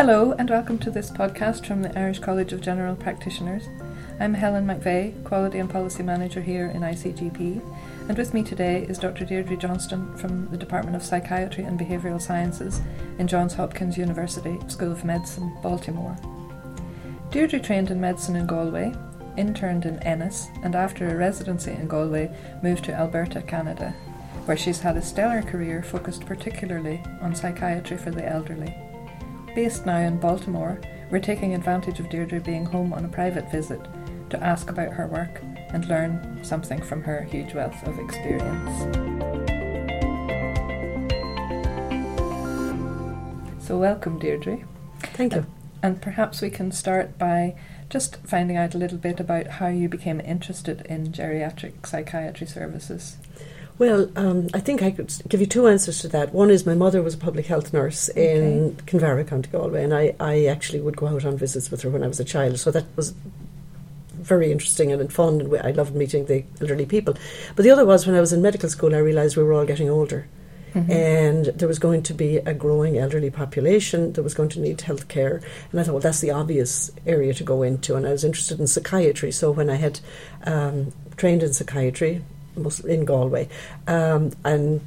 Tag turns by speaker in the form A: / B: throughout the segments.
A: Hello, and welcome to this podcast from the Irish College of General Practitioners. I'm Helen McVeigh, Quality and Policy Manager here in ICGP, and with me today is Dr. Deirdre Johnston from the Department of Psychiatry and Behavioural Sciences in Johns Hopkins University School of Medicine, Baltimore. Deirdre trained in medicine in Galway, interned in Ennis, and after a residency in Galway, moved to Alberta, Canada, where she's had a stellar career focused particularly on psychiatry for the elderly. Based now in Baltimore, we're taking advantage of Deirdre being home on a private visit to ask about her work and learn something from her huge wealth of experience. So, welcome, Deirdre.
B: Thank you.
A: And perhaps we can start by just finding out a little bit about how you became interested in geriatric psychiatry services.
B: Well, um, I think I could give you two answers to that. One is my mother was a public health nurse okay. in Kinvara, County Galway, and I, I actually would go out on visits with her when I was a child. So that was very interesting and fun, and I loved meeting the elderly people. But the other was when I was in medical school, I realised we were all getting older. Mm-hmm. And there was going to be a growing elderly population that was going to need health care. And I thought, well, that's the obvious area to go into. And I was interested in psychiatry. So when I had um, trained in psychiatry in Galway, um, and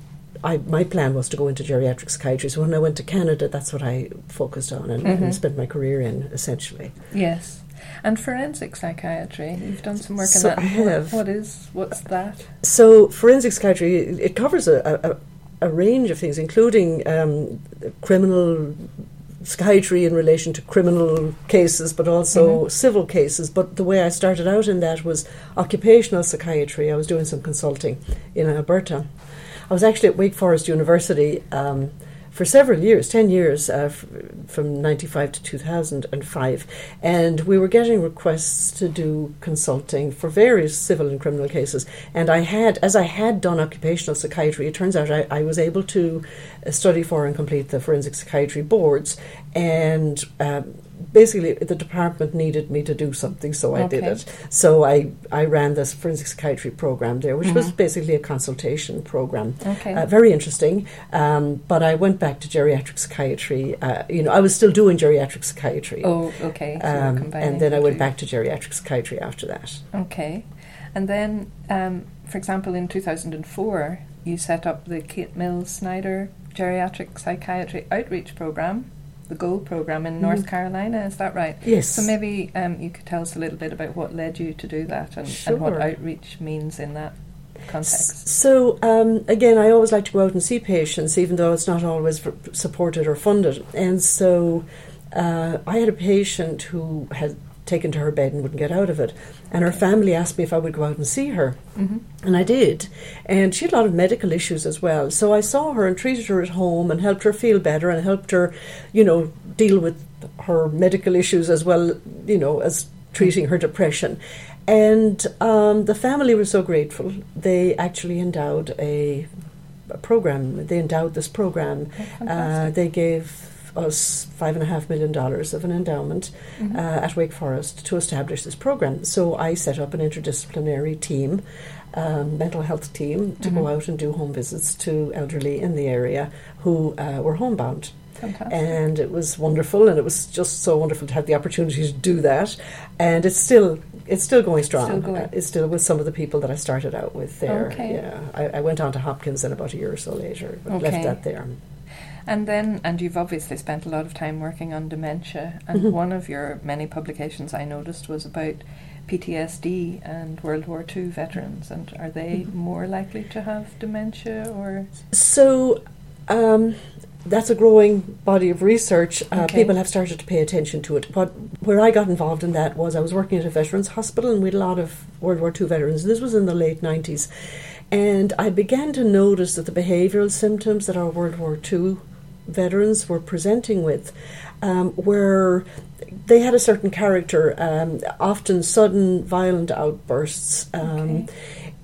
B: I, my plan was to go into geriatric psychiatry. So when I went to Canada, that's what I focused on and, mm-hmm. and spent my career in, essentially.
A: Yes. And forensic psychiatry, you've done some work
B: so
A: in that.
B: I have.
A: What is what's that?
B: So forensic psychiatry it covers a, a, a range of things, including um, criminal psychiatry in relation to criminal cases, but also mm-hmm. civil cases. But the way I started out in that was occupational psychiatry. I was doing some consulting in Alberta. I was actually at Wake Forest University. Um, for several years, 10 years, uh, f- from 95 to 2005. And we were getting requests to do consulting for various civil and criminal cases. And I had, as I had done occupational psychiatry, it turns out I, I was able to study for and complete the forensic psychiatry boards. And um, basically the department needed me to do something, so I okay. did it. So I, I ran this forensic psychiatry program there, which mm-hmm. was basically a consultation program.
A: Okay.
B: Uh, very interesting. Um, but I went back to geriatric psychiatry. Uh, you know, I was still doing geriatric psychiatry.
A: Oh, okay.
B: So um, and then I went back to geriatric psychiatry after that.
A: Okay. And then, um, for example, in 2004, you set up the Kate Mills Snyder Geriatric Psychiatry Outreach Program the GO program in North mm. Carolina. Is that right?
B: Yes.
A: So maybe um, you could tell us a little bit about what led you to do that and,
B: sure.
A: and what outreach means in that context.
B: So um, again, I always like to go out and see patients, even though it's not always supported or funded. And so uh, I had a patient who had taken to her bed and wouldn't get out of it. And her family asked me if I would go out and see her.
A: Mm-hmm.
B: And I did. And she had a lot of medical issues as well. So I saw her and treated her at home and helped her feel better and helped her, you know, deal with her medical issues as well, you know, as treating her depression. And um, the family was so grateful. They actually endowed a, a program. They endowed this program.
A: Oh, uh,
B: they gave us five and a half million dollars of an endowment mm-hmm. uh, at Wake Forest to establish this program. So I set up an interdisciplinary team, um, mental health team, to mm-hmm. go out and do home visits to elderly in the area who uh, were homebound.
A: Fantastic.
B: And it was wonderful, and it was just so wonderful to have the opportunity to do that. And it's still it's still going strong.
A: Still going.
B: Uh, it's still with some of the people that I started out with there.
A: Okay.
B: Yeah, I, I went on to Hopkins, and about a year or so later, but
A: okay.
B: left that there.
A: And then, and you've obviously spent a lot of time working on dementia, and mm-hmm. one of your many publications I noticed was about PTSD and World War II veterans. And are they mm-hmm. more likely to have dementia or?
B: So, um, that's a growing body of research. Uh,
A: okay.
B: People have started to pay attention to it. But where I got involved in that was I was working at a veterans hospital and we had a lot of World War II veterans. This was in the late 90s. And I began to notice that the behavioural symptoms that our World War II veterans were presenting with um, were they had a certain character, um, often sudden violent outbursts. Um,
A: okay.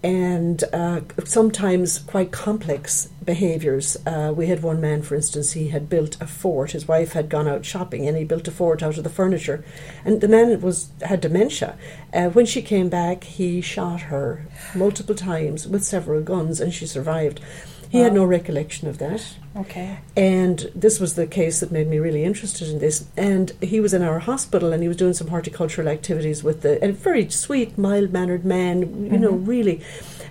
B: And uh, sometimes quite complex behaviours. Uh, we had one man, for instance, he had built a fort. His wife had gone out shopping, and he built a fort out of the furniture. And the man was had dementia. Uh, when she came back, he shot her multiple times with several guns, and she survived He had no recollection of that.
A: Okay.
B: And this was the case that made me really interested in this. And he was in our hospital and he was doing some horticultural activities with the, a very sweet, mild mannered man, you know,
A: Mhm.
B: really.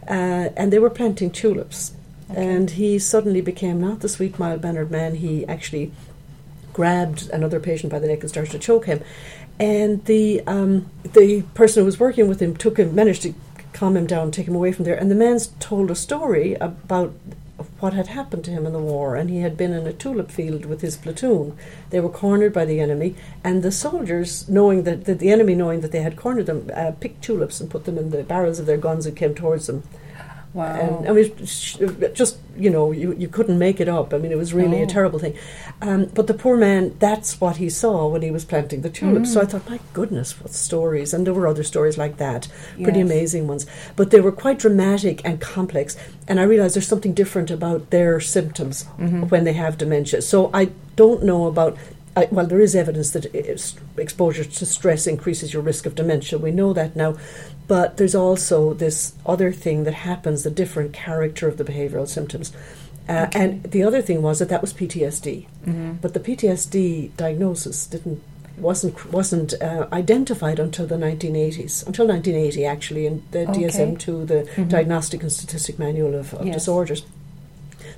B: Uh, and they were planting tulips.
A: Okay.
B: And he suddenly became not the sweet, mild mannered man. He actually grabbed another patient by the neck and started to choke him. And the um, the person who was working with him took him, managed to calm him down, take him away from there. And the man's told a story about what had happened to him in the war. And he had been in a tulip field with his platoon. They were cornered by the enemy, and the soldiers, knowing that, that the enemy knowing that they had cornered them, uh, picked tulips and put them in the barrels of their guns and came towards them.
A: Wow.
B: And I mean, just you know, you, you couldn't make it up. I mean, it was really
A: Oh.
B: a terrible thing. Um, but the poor man, that's what he saw when he was planting the tulips. So I
A: Mm.
B: thought, my goodness, what stories! And there were other stories like that, pretty
A: Yes.
B: amazing ones. But they were quite dramatic and complex. And I realised there's something different about their symptoms
A: Mhm.
B: when they have dementia. So I don't know about. I, well, there is evidence that s- exposure to stress increases your risk of dementia. We know that now. But there's also this other thing that happens, the different character of the behavioural symptoms. Uh,
A: Okay.
B: And the other thing was that that was PTSD.
A: Mhm.
B: But the PTSD diagnosis didn't wasn't wasn't uh, identified until the 1980s, until 1980 actually, in the
A: Okay.
B: DSM-2, the
A: Mhm.
B: Diagnostic and Statistic Manual of, of
A: Yes.
B: Disorders,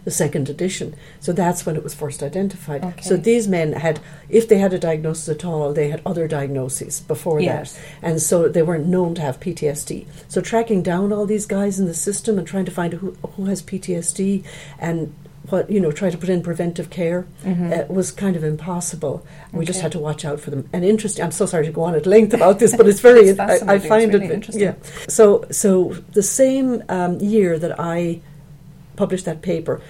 B: the second edition. So that's when it was first identified.
A: Okay.
B: So these men had, if they had a diagnosis at all, they had other diagnoses before
A: Yes.
B: that, and so they weren't known to have PTSD. So tracking down all these guys in the system and trying to find who who has PTSD and what you know, try to put in preventive care
A: Mhm.
B: uh, was kind of impossible. We just had to watch out for them. And interesting, I'm so sorry to go on at length about this, but it's very.
A: It's
B: I, I find
A: really
B: it
A: interesting.
B: yeah. So so the same um, year that I published that paper.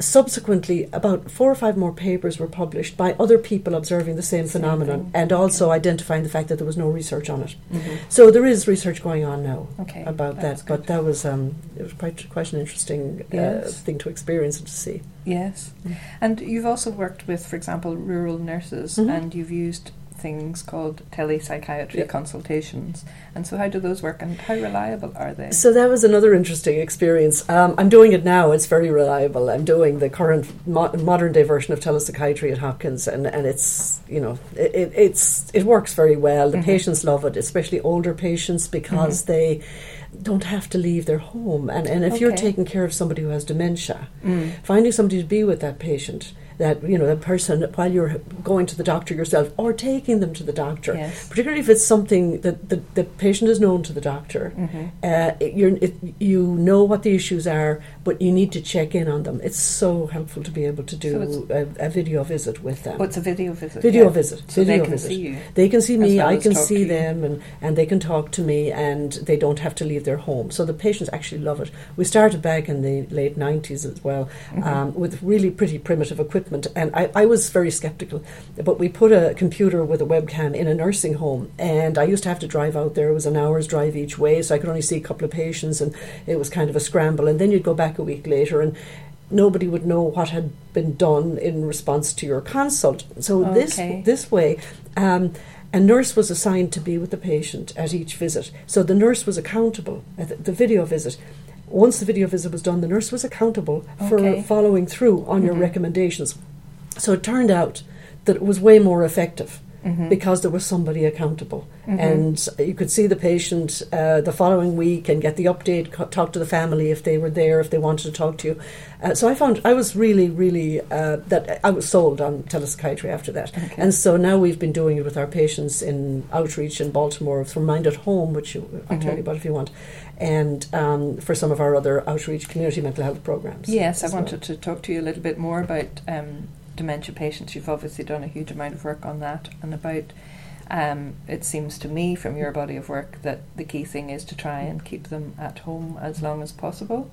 B: Subsequently, about four or five more papers were published by other people observing the same,
A: Same
B: phenomenon
A: thing.
B: and also identifying the fact that there was no research on it.
A: Mhm.
B: So there is research going on now
A: Okay.
B: about that, but that was um, it was quite quite an interesting uh, thing to experience and to see.
A: Yes. And you've also worked with, for example, rural nurses,
B: Mhm.
A: and you've used things called telepsychiatry consultations. And so, how do those work, and how reliable are they?
B: So that was another interesting experience. Um, I'm doing it now; it's very reliable. I'm doing the current mo- modern day version of telepsychiatry at Hopkins, and, and it's you know it, it, it's it works very well. The
A: Mhm.
B: patients love it, especially older patients because they don't have to leave their home. And and if you're taking care of somebody who has dementia,
A: Mm.
B: finding somebody to be with that patient that you know that person while you're going to the doctor yourself or taking them to the doctor
A: Yes.
B: particularly if it's something that the, the patient is known to the doctor
A: Mhm.
B: uh, it, you're, it, you know what the issues are but you need to check in on them it's so helpful to be able to do
A: it's-
B: a, a video visit with them
A: it's a video visit.
B: video
A: yeah.
B: visit
A: So
B: video
A: they can
B: visit
A: see you.
B: they can see me,
A: well
B: I can see them, and, and they can talk to me, and they don't have to leave their home. So the patients actually love it. We started back in the late 90s as well
A: Mhm.
B: um, with really pretty primitive equipment, and I, I was very skeptical. But we put a computer with a webcam in a nursing home, and I used to have to drive out there. It was an hour's drive each way, so I could only see a couple of patients, and it was kind of a scramble. And then you'd go back a week later, and nobody would know what had been done in response to your consult. So this
A: Okay.
B: this way. Um, a nurse was assigned to be with the patient at each visit. So the nurse was accountable at the, the video visit. Once the video visit was done, the nurse was accountable for following through on your
A: Mhm.
B: recommendations. So it turned out that it was way more effective
A: Mhm.
B: because there was somebody accountable.
A: Mhm.
B: And you could see the patient uh, the following week and get the update, co- talk to the family if they were there, if they wanted to talk to you. Uh, so I found I was really, really, uh, that I was sold on telepsychiatry after that.
A: Okay.
B: And so now we've been doing it with our patients in outreach in Baltimore from Mind at Home, which you, I'll tell
A: Mhm.
B: you about if you want, and um, for some of our other outreach community mental health programs.
A: Yes, I
B: well.
A: wanted to talk to you a little bit more about um, dementia patients. You've obviously done a huge amount of work on that, and about. Um, it seems to me from your body of work that the key thing is to try and keep them at home as long as possible.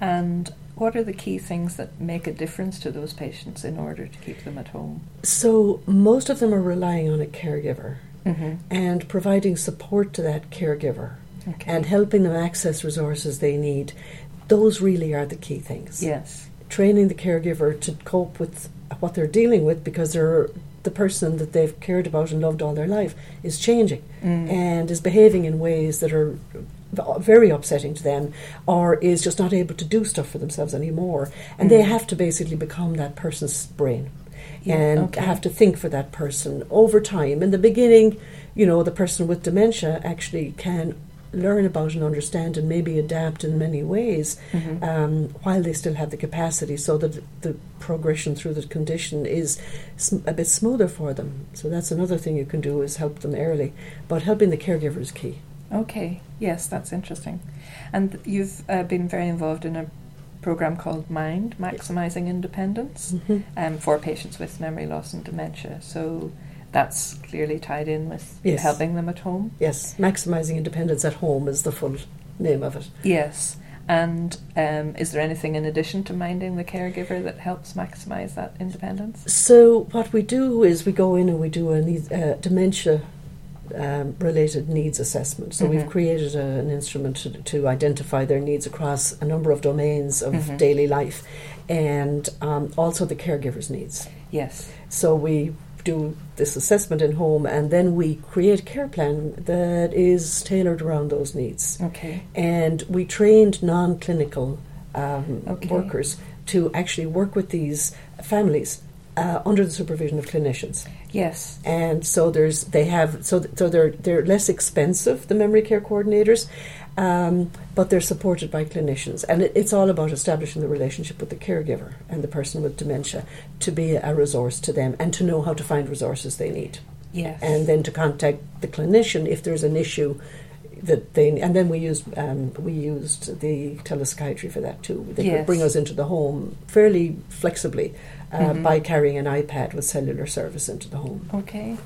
A: And what are the key things that make a difference to those patients in order to keep them at home?
B: So most of them are relying on a caregiver
A: Mm-hmm.
B: and providing support to that caregiver
A: Okay.
B: and helping them access resources they need. Those really are the key things.
A: yes.
B: Training the caregiver to cope with what they're dealing with because they're the person that they've cared about and loved all their life is changing
A: Mm.
B: and is behaving in ways that are very upsetting to them, or is just not able to do stuff for themselves anymore, and they have to basically become that person's brain.
A: Yeah,
B: and
A: okay.
B: have to think for that person over time. In the beginning, you know, the person with dementia actually can learn about and understand and maybe adapt in many ways
A: Mhm.
B: um, while they still have the capacity so that the progression through the condition is sm- a bit smoother for them. So that's another thing you can do is help them early. But helping the caregiver is key.
A: Okay, yes, that's interesting. And you've uh, been very involved in a program called Mind, Maximizing Independence,
B: Mhm.
A: um, for patients with memory loss and dementia. So that's clearly tied in with
B: Yes.
A: helping them at home.
B: Yes, maximizing independence at home is the full name of it.
A: Yes. And um, is there anything in addition to minding the caregiver that helps maximize that independence?
B: So what we do is we go in and we do a need, uh, dementia um, related needs assessment. So we've
A: Mhm.
B: created a, an instrument to, to identify their needs across a number of domains of
A: Mhm.
B: daily life, and um, also the caregiver's needs.
A: Yes.
B: So we do this assessment in home, and then we create a care plan that is tailored around those needs.
A: Okay.
B: And we trained non-clinical um,
A: Okay.
B: workers to actually work with these families uh, under the supervision of clinicians.
A: Yes.
B: And so there's they have so th- so they're they're less expensive the memory care coordinators, um, but they're supported by clinicians, and it, it's all about establishing the relationship with the caregiver and the person with dementia to be a resource to them and to know how to find resources they need,
A: Yes.
B: and then to contact the clinician if there's an issue that they and then we used um, we used the telepsychiatry for that too. They
A: Yes.
B: could bring us into the home fairly flexibly uh,
A: Mhm.
B: by carrying an iPad with cellular service into the home.
A: Okay.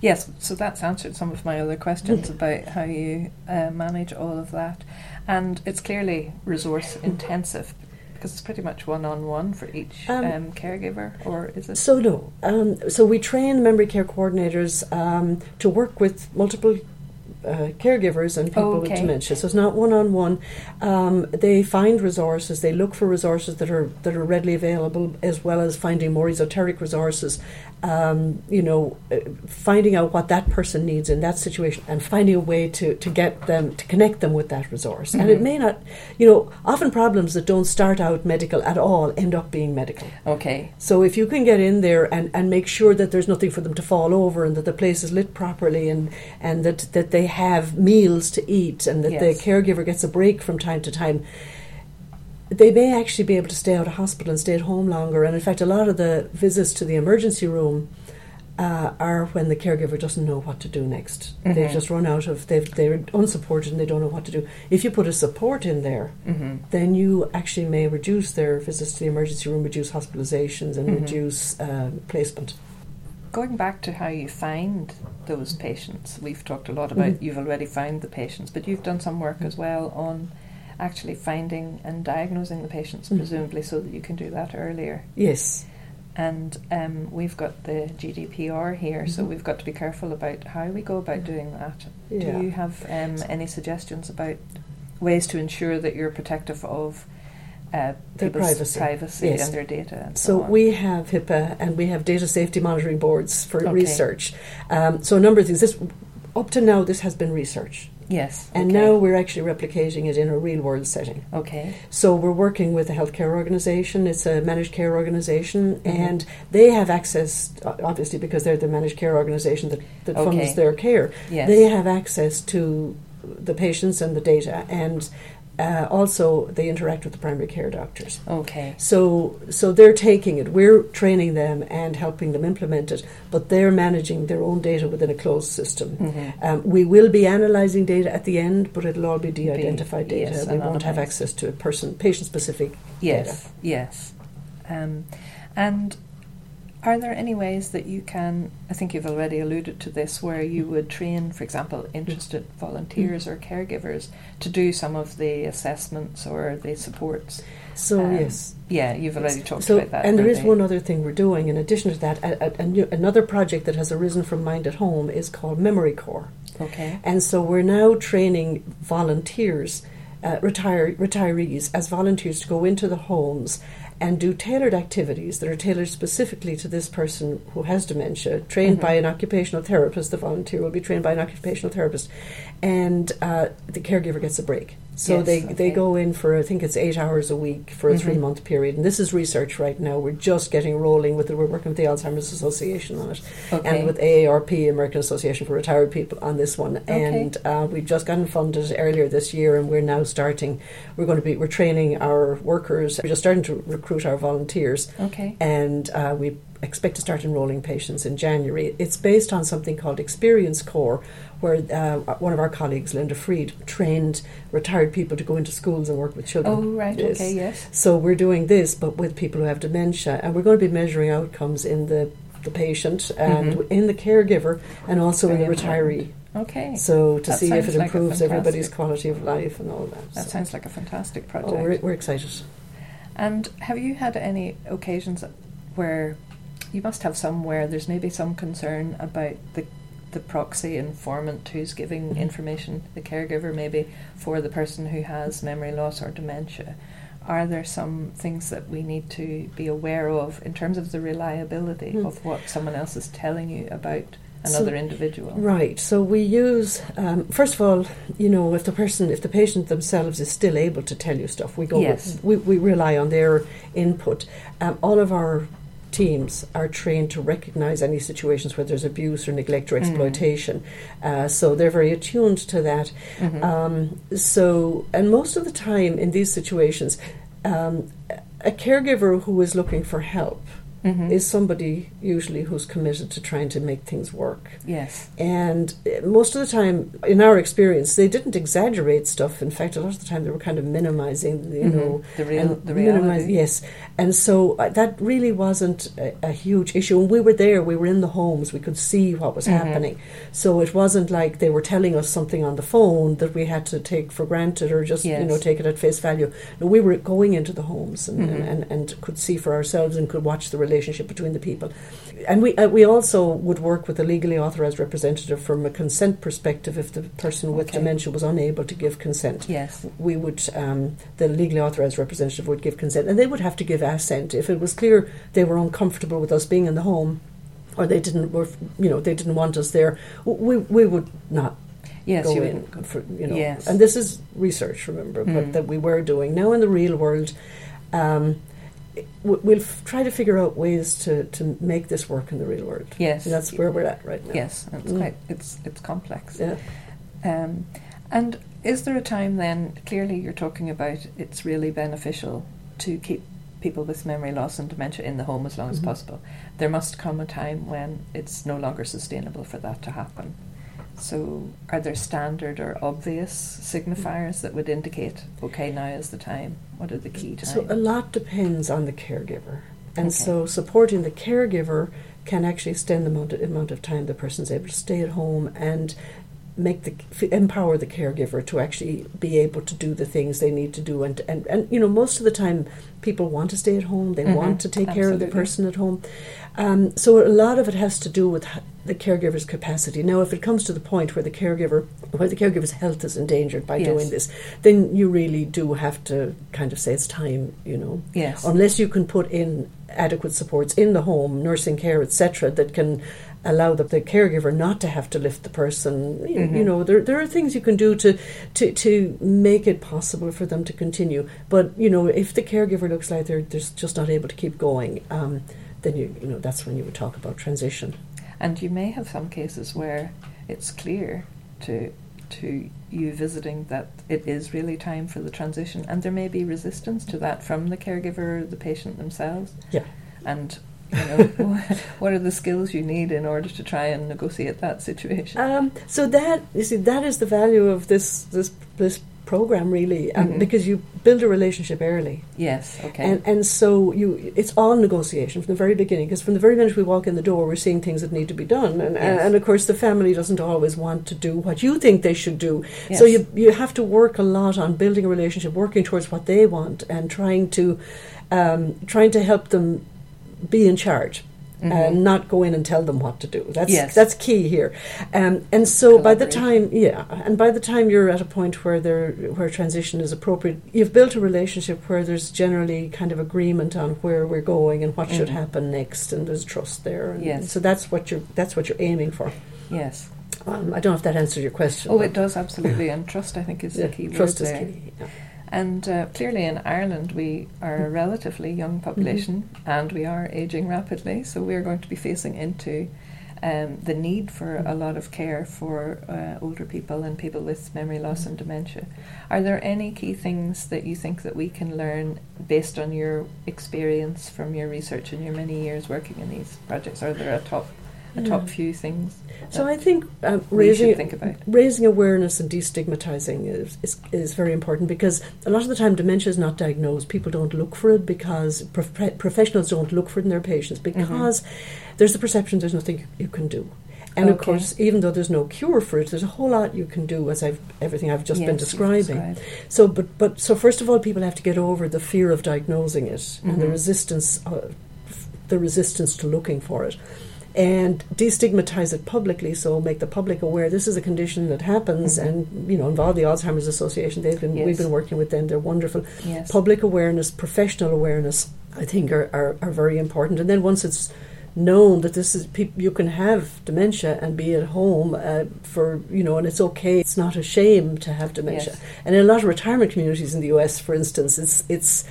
A: Yes, so that's answered some of my other questions about how you uh, manage all of that. And it's clearly resource intensive because it's pretty much one on one for each
B: Um,
A: um, caregiver, or is it?
B: So no. Um, so we train memory care coordinators um, to work with multiple uh, caregivers and people with dementia. So it's not one on one. They find resources. They look for resources that are that are readily available, as well as finding more esoteric resources. Um, you know, uh, finding out what that person needs in that situation, and finding a way to to get them to connect them with that resource. And it
A: Mhm.
B: may not, you know, often problems that don't start out medical at all end up being medical.
A: Okay.
B: So if you can get in there and, and make sure that there's nothing for them to fall over and that the place is lit properly and, and that, that they have meals to eat and that
A: Yes.
B: the caregiver gets a break from time to time, they may actually be able to stay out of hospital and stay at home longer. And in fact, a lot of the visits to the emergency room uh, are when the caregiver doesn't know what to do next. They've
A: Mhm.
B: just run out of, they've, they're unsupported and they don't know what to do. If you put a support in there,
A: hmm
B: then you actually may reduce their visits to the emergency room, reduce hospitalizations, and
A: Mhm.
B: reduce uh, placement.
A: Going back to how you find those patients, we've talked a lot about
B: Mhm.
A: you've already found the patients, but you've done some work as well on actually finding and diagnosing the patients,
B: Mhm.
A: presumably, so that you can do that earlier.
B: Yes.
A: And um, we've got the GDPR here, so
B: Mhm.
A: we've got to be careful about how we go about doing that.
B: Yeah.
A: Do you have um, any suggestions about ways to ensure that you're protective of uh,
B: Their privacy.
A: privacy
B: Yes.
A: and their data? And so,
B: So we have HIPAA and we have data safety monitoring boards for
A: Okay.
B: research. Um, so a number of things. This up to now, this has been research,
A: yes,
B: and
A: okay.
B: now we're actually replicating it in a real world setting.
A: okay,
B: So we're working with a healthcare organisation. It's a managed care organisation,
A: Mhm.
B: and they have access, obviously, because they're the managed care organisation that, that
A: Okay.
B: funds their care.
A: yes,
B: They have access to the patients and the data, and uh, also they interact with the primary care doctors.
A: okay,
B: So, so they're taking it. We're training them and helping them implement it, but they're managing their own data within a closed system.
A: hmm
B: Um, we will be analysing data at the end, but it'll all be de-identified
A: Be-
B: data.
A: yes,
B: we won't have access to a person, patient-specific
A: yes, yes. Um, and are there any ways that you can? I think you've already alluded to this, where you would train, for example, interested volunteers or caregivers to do some of the assessments or the supports.
B: So
A: Um,
B: yes,
A: Yeah, you've already talked
B: so
A: about that.
B: and there is one other thing we're doing in addition to that. A, a, a new, another project that has arisen from Mind at Home is called Memory Corps,
A: Okay.
B: and so we're now training volunteers, uh, retire, retirees as volunteers to go into the homes and do tailored activities that are tailored specifically to this person who has dementia, trained
A: Mm-hmm.
B: by an occupational therapist. The volunteer will be trained by an occupational therapist, and uh, the caregiver gets a break. So
A: Yes,
B: they,
A: okay.
B: they go in for I think it's eight hours a week for a
A: Mhm.
B: three month period, and this is research right now. We're just getting rolling with it. We're working with the Alzheimer's Association on it,
A: Okay.
B: and with AARP, American Association for Retired People, on this one.
A: Okay.
B: And uh, we've just gotten funded earlier this year, and we're now starting. We're going to be we're training our workers. We're just starting to recruit our volunteers,
A: Okay.
B: and uh, we expect to start enrolling patients in January. It's based on something called Experience Corps, where uh, one of our colleagues, Linda Fried, trained retired people to go into schools and work with children.
A: Oh, right.
B: Yes.
A: Okay. Yes.
B: So we're doing this, but with people who have dementia, and we're going to be measuring outcomes in the the patient and
A: Mhm.
B: in the caregiver, and also in the retiree.
A: Okay.
B: So to
A: That
B: see if it
A: like
B: improves everybody's quality of life and all that.
A: That
B: So-
A: sounds like a fantastic project.
B: Oh, we're, we're excited.
A: And have you had any occasions where you must have some where there's maybe some concern about the the proxy informant who's giving
B: Mhm.
A: information, the caregiver maybe for the person who has memory loss or dementia? Are there some things that we need to be aware of in terms of the reliability
B: Hmm.
A: of what someone else is telling you about
B: So-
A: another individual?
B: Right. So we use um, first of all, you know, if the person, if the patient themselves is still able to tell you stuff, we go.
A: Yes.
B: We, we rely on their input. Um, all of our teams are trained to recognize any situations where there's abuse or neglect or
A: Mm.
B: exploitation. Uh, so they're very attuned to that.
A: Mhm.
B: Um, so, and most of the time in these situations, um, a caregiver who is looking for help
A: Mhm.
B: is somebody usually who's committed to trying to make things work.
A: yes.
B: And uh, most of the time, in our experience, they didn't exaggerate stuff. In fact, a lot of the time they were kind of minimizing, you
A: Mhm.
B: know,
A: the real
B: and
A: the reality.
B: yes. And so uh, that really wasn't a, a huge issue. And we were there, we were in the homes, we could see what was
A: Mhm.
B: happening. So it wasn't like they were telling us something on the phone that we had to take for granted or just, you know, take it at face value. No, we were going into the homes and,
A: Mhm.
B: and, and could see for ourselves and could watch the relationship between the people. And we uh, we also would work with a legally authorised representative from a consent perspective if the person with
A: Okay.
B: dementia was unable to give consent
A: Yes.
B: we would um, the legally authorized representative would give consent, and they would have to give assent if it was clear they were uncomfortable with us being in the home, or they didn't were you know they didn't want us there. We we would not
A: Yes.
B: go
A: you
B: in for you know.
A: Yes.
B: And this is research, remember,
A: Mm.
B: but that we were doing now in the real world. Um, we'll f- try to figure out ways to, to make this work in the real world.
A: Yes.
B: And that's where we're at right now.
A: Yes, it's
B: Mm.
A: quite it's it's complex.
B: Yeah.
A: Um, and is there a time then? Clearly, you're talking about it's really beneficial to keep people with memory loss and dementia in the home as long as
B: Mhm.
A: possible. There must come a time when it's no longer sustainable for that to happen. So, are there standard or obvious signifiers that would indicate, okay, now is the time? What are the key times?
B: So a lot depends on the caregiver, and
A: Okay.
B: so supporting the caregiver can actually extend the amount of, amount of time the person's able to stay at home and make the empower the caregiver to actually be able to do the things they need to do and and, and you know most of the time people want to stay at home they
A: Mhm,
B: want to take care of the person at home um, so a lot of it has to do with the caregiver's capacity now if it comes to the point where the caregiver where the caregiver's health is endangered by
A: Yes.
B: doing this then you really do have to kind of say it's time you know
A: yes.
B: unless you can put in adequate supports in the home, nursing care, etc., that can allow the, the caregiver not to have to lift the person. You,
A: Mhm.
B: you know, there there are things you can do to, to to make it possible for them to continue. But you know, if the caregiver looks like they're, they're just not able to keep going, um, then you you know that's when you would talk about transition.
A: And you may have some cases where it's clear to to you visiting that it is really time for the transition, and there may be resistance to that from the caregiver or the patient themselves.
B: Yeah.
A: And you know, what are the skills you need in order to try and negotiate that situation?
B: Um, so that you see, that is the value of this this this program really, um,
A: Mhm.
B: because you build a relationship early.
A: yes. Okay.
B: And and so you, it's all negotiation from the very beginning. Because from the very minute we walk in the door, we're seeing things that need to be done, and
A: Yes.
B: and of course the family doesn't always want to do what you think they should do.
A: yes.
B: So you you have to work a lot on building a relationship, working towards what they want, and trying to um, trying to help them be in charge.
A: Mhm.
B: and not go in and tell them what to do. That's
A: Yes.
B: that's key here. Um, and so by the time, yeah, and by the time you're at a point where there where transition is appropriate, you've built a relationship where there's generally kind of agreement on where we're going and what should
A: Mhm.
B: happen next, and there's trust there. And
A: Yes.
B: So that's what you're that's what you're aiming for.
A: Yes.
B: Um, I don't know if that answered your question.
A: Oh, it does absolutely, and trust I think is
B: Yeah,
A: the key
B: trust is
A: there.
B: key. yeah.
A: And uh, clearly in Ireland we are a relatively young population and we are aging rapidly, so we're going to be facing into um, the need for a lot of care for uh, older people and people with memory loss and dementia. Are there any key things that you think that we can learn based on your experience from your research and your many years working in these projects? Are there a top a
B: Yeah.
A: top few things
B: So I think um, raising
A: think about?
B: raising awareness and destigmatizing is, is is very important because a lot of the time dementia is not diagnosed. People don't look for it because prof- professionals don't look for it in their patients
A: Mm-hmm.
B: because there's the perception there's nothing you can do. And of course, even though there's no cure for it, there's a whole lot you can do, as I've everything I've just
A: Yes,
B: been describing. So, but but so first of all, people have to get over the fear of diagnosing it and the
A: Mhm.
B: resistance, uh, f- the resistance to looking for it, and destigmatize it publicly. So make the public aware this is a condition that happens,
A: Mhm.
B: and you know involve the Alzheimer's Association. They've been
A: Yes.
B: we've been working with them. They're wonderful.
A: Yes.
B: Public awareness, professional awareness, I think are are, are very important. And then once it's known that this is peop you can have dementia and be at home uh, for you know and it's okay it's not a shame to have dementia
A: Yes.
B: and in a lot of retirement communities in the US for instance it's it's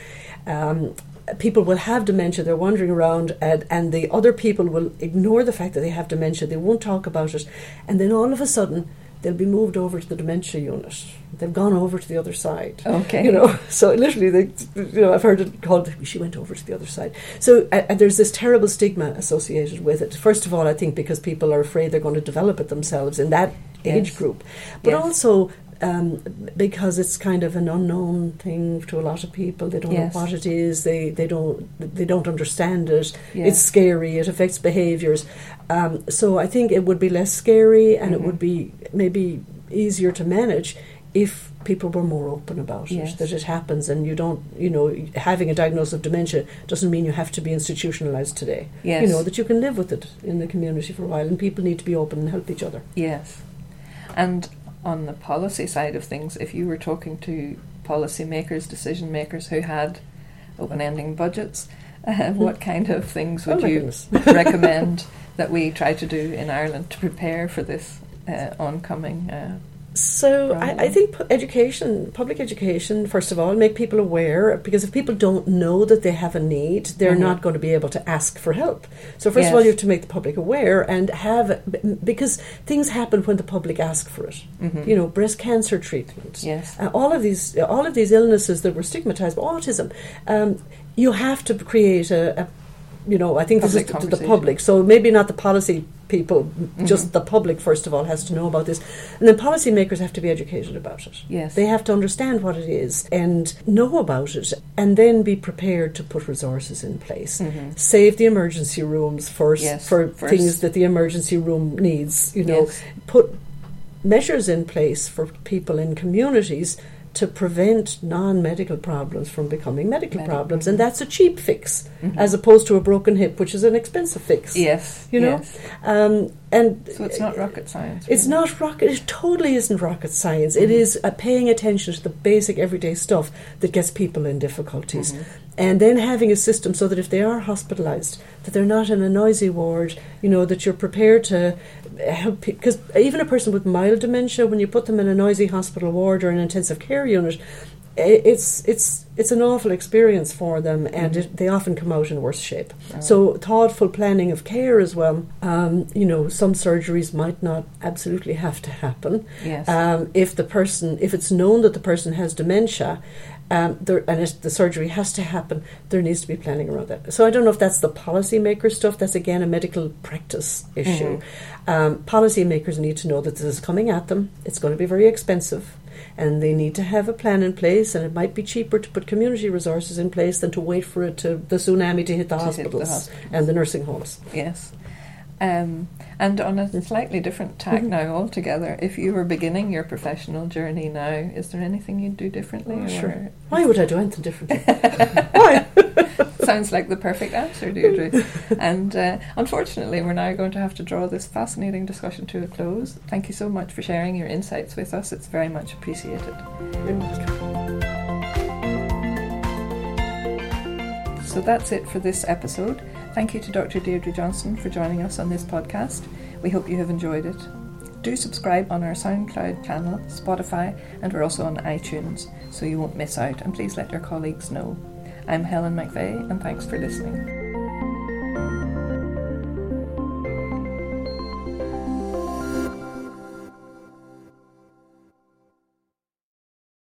B: um, people will have dementia they're wandering around and, and the other people will ignore the fact that they have dementia they won't talk about it and then all of a sudden they'll be moved over to the dementia unit. They've gone over to the other side.
A: Okay.
B: you know so literally they, you know i've heard it called she went over to the other side. So uh, and there's this terrible stigma associated with it. First of all i think because people are afraid they're going to develop it themselves in that age group. But
A: Yes.
B: also um, because it's kind of an unknown thing to a lot of people they don't
A: Yes.
B: know what it is they they don't they don't understand it
A: Yes.
B: it's scary it affects behaviors um, so i think it would be less scary and it
A: Mhm.
B: would be maybe easier to manage if people were more open about
A: Yes.
B: it that it happens and you don't you know having a diagnosis of dementia doesn't mean you have to be institutionalized today
A: Yes.
B: you know that you can live with it in the community for a while and people need to be open and help each other
A: Yes. And on the policy side of things, if you were talking to policymakers, decision makers who had open ending budgets, uh, what kind of things would
B: Oh
A: you recommend that we try to do in Ireland to prepare for this uh, oncoming?
B: So I, I think education, public education, first of all, make people aware because if people don't know that they have a need, they're
A: Mhm.
B: not going to be able to ask for help. So first of all, you have to make the public aware and have because things happen when the public ask for it.
A: mhm.
B: You know, breast cancer treatment,
A: Yes.
B: uh, all of these, all of these illnesses that were stigmatized, autism. Um, you have to create a, a you know, I think
A: Public
B: this is to the public. So maybe not the policy people,
A: Mhm.
B: just the public first of all has to know about this, and then policymakers have to be educated about it.
A: Yes.
B: They have to understand what it is and know about it, and then be prepared to put resources in place.
A: Mhm.
B: Save the emergency rooms first
A: Yes,
B: for
A: first.
B: things that the emergency room needs. You know,
A: Yes.
B: put measures in place for people in communities to prevent non-medical problems from becoming medical
A: Medical,
B: problems,
A: mhm.
B: and that's a cheap fix
A: Mhm.
B: as opposed to a broken hip, which is an expensive fix.
A: Yes.
B: you know,
A: yes.
B: Um, and
A: So it's not rocket science.
B: it's not rocket. It totally isn't rocket science. It
A: Mhm.
B: is uh, paying attention to the basic everyday stuff that gets people in difficulties,
A: Mhm.
B: and then having a system so that if they are hospitalised, that they're not in a noisy ward. You know that you're prepared to help because even a person with mild dementia, when you put them in a noisy hospital ward or an intensive care unit, it's it's it's an awful experience for them, and
A: Mhm.
B: it, they often come out in worse shape.
A: Oh.
B: So thoughtful planning of care as well. Um, you know, some surgeries might not absolutely have to happen.
A: yes.
B: Um, if the person, if it's known that the person has dementia, um, there, and it, the surgery has to happen, there needs to be planning around that. So I don't know if that's the policymaker stuff. That's again a medical practice issue. Um, policymakers need to know that this is coming at them. It's going to be very expensive. And they need to have a plan in place, and it might be cheaper to put community resources in place than to wait for it to the tsunami to hit the
A: To hit the
B: hospitals
A: hospitals.
B: and the nursing homes.
A: Yes. Um, and on a slightly different tack
B: Mhm.
A: now altogether, if you were beginning your professional journey now, is there anything you'd do differently?
B: Oh, sure. Why would I do anything differently? Why?
A: sounds like the perfect answer, Deirdre. and uh, unfortunately, we're now going to have to draw this fascinating discussion to a close. Thank you so much for sharing your insights with us. It's very much appreciated. You're welcome. So that's it for this episode. Thank you to Dr. Deirdre Johnston for joining us on this podcast. We hope you have enjoyed it. Do subscribe on our SoundCloud channel, Spotify, and we're also on iTunes, so you won't miss out. And please let your colleagues know. I'm Helen McVeigh, and thanks for listening.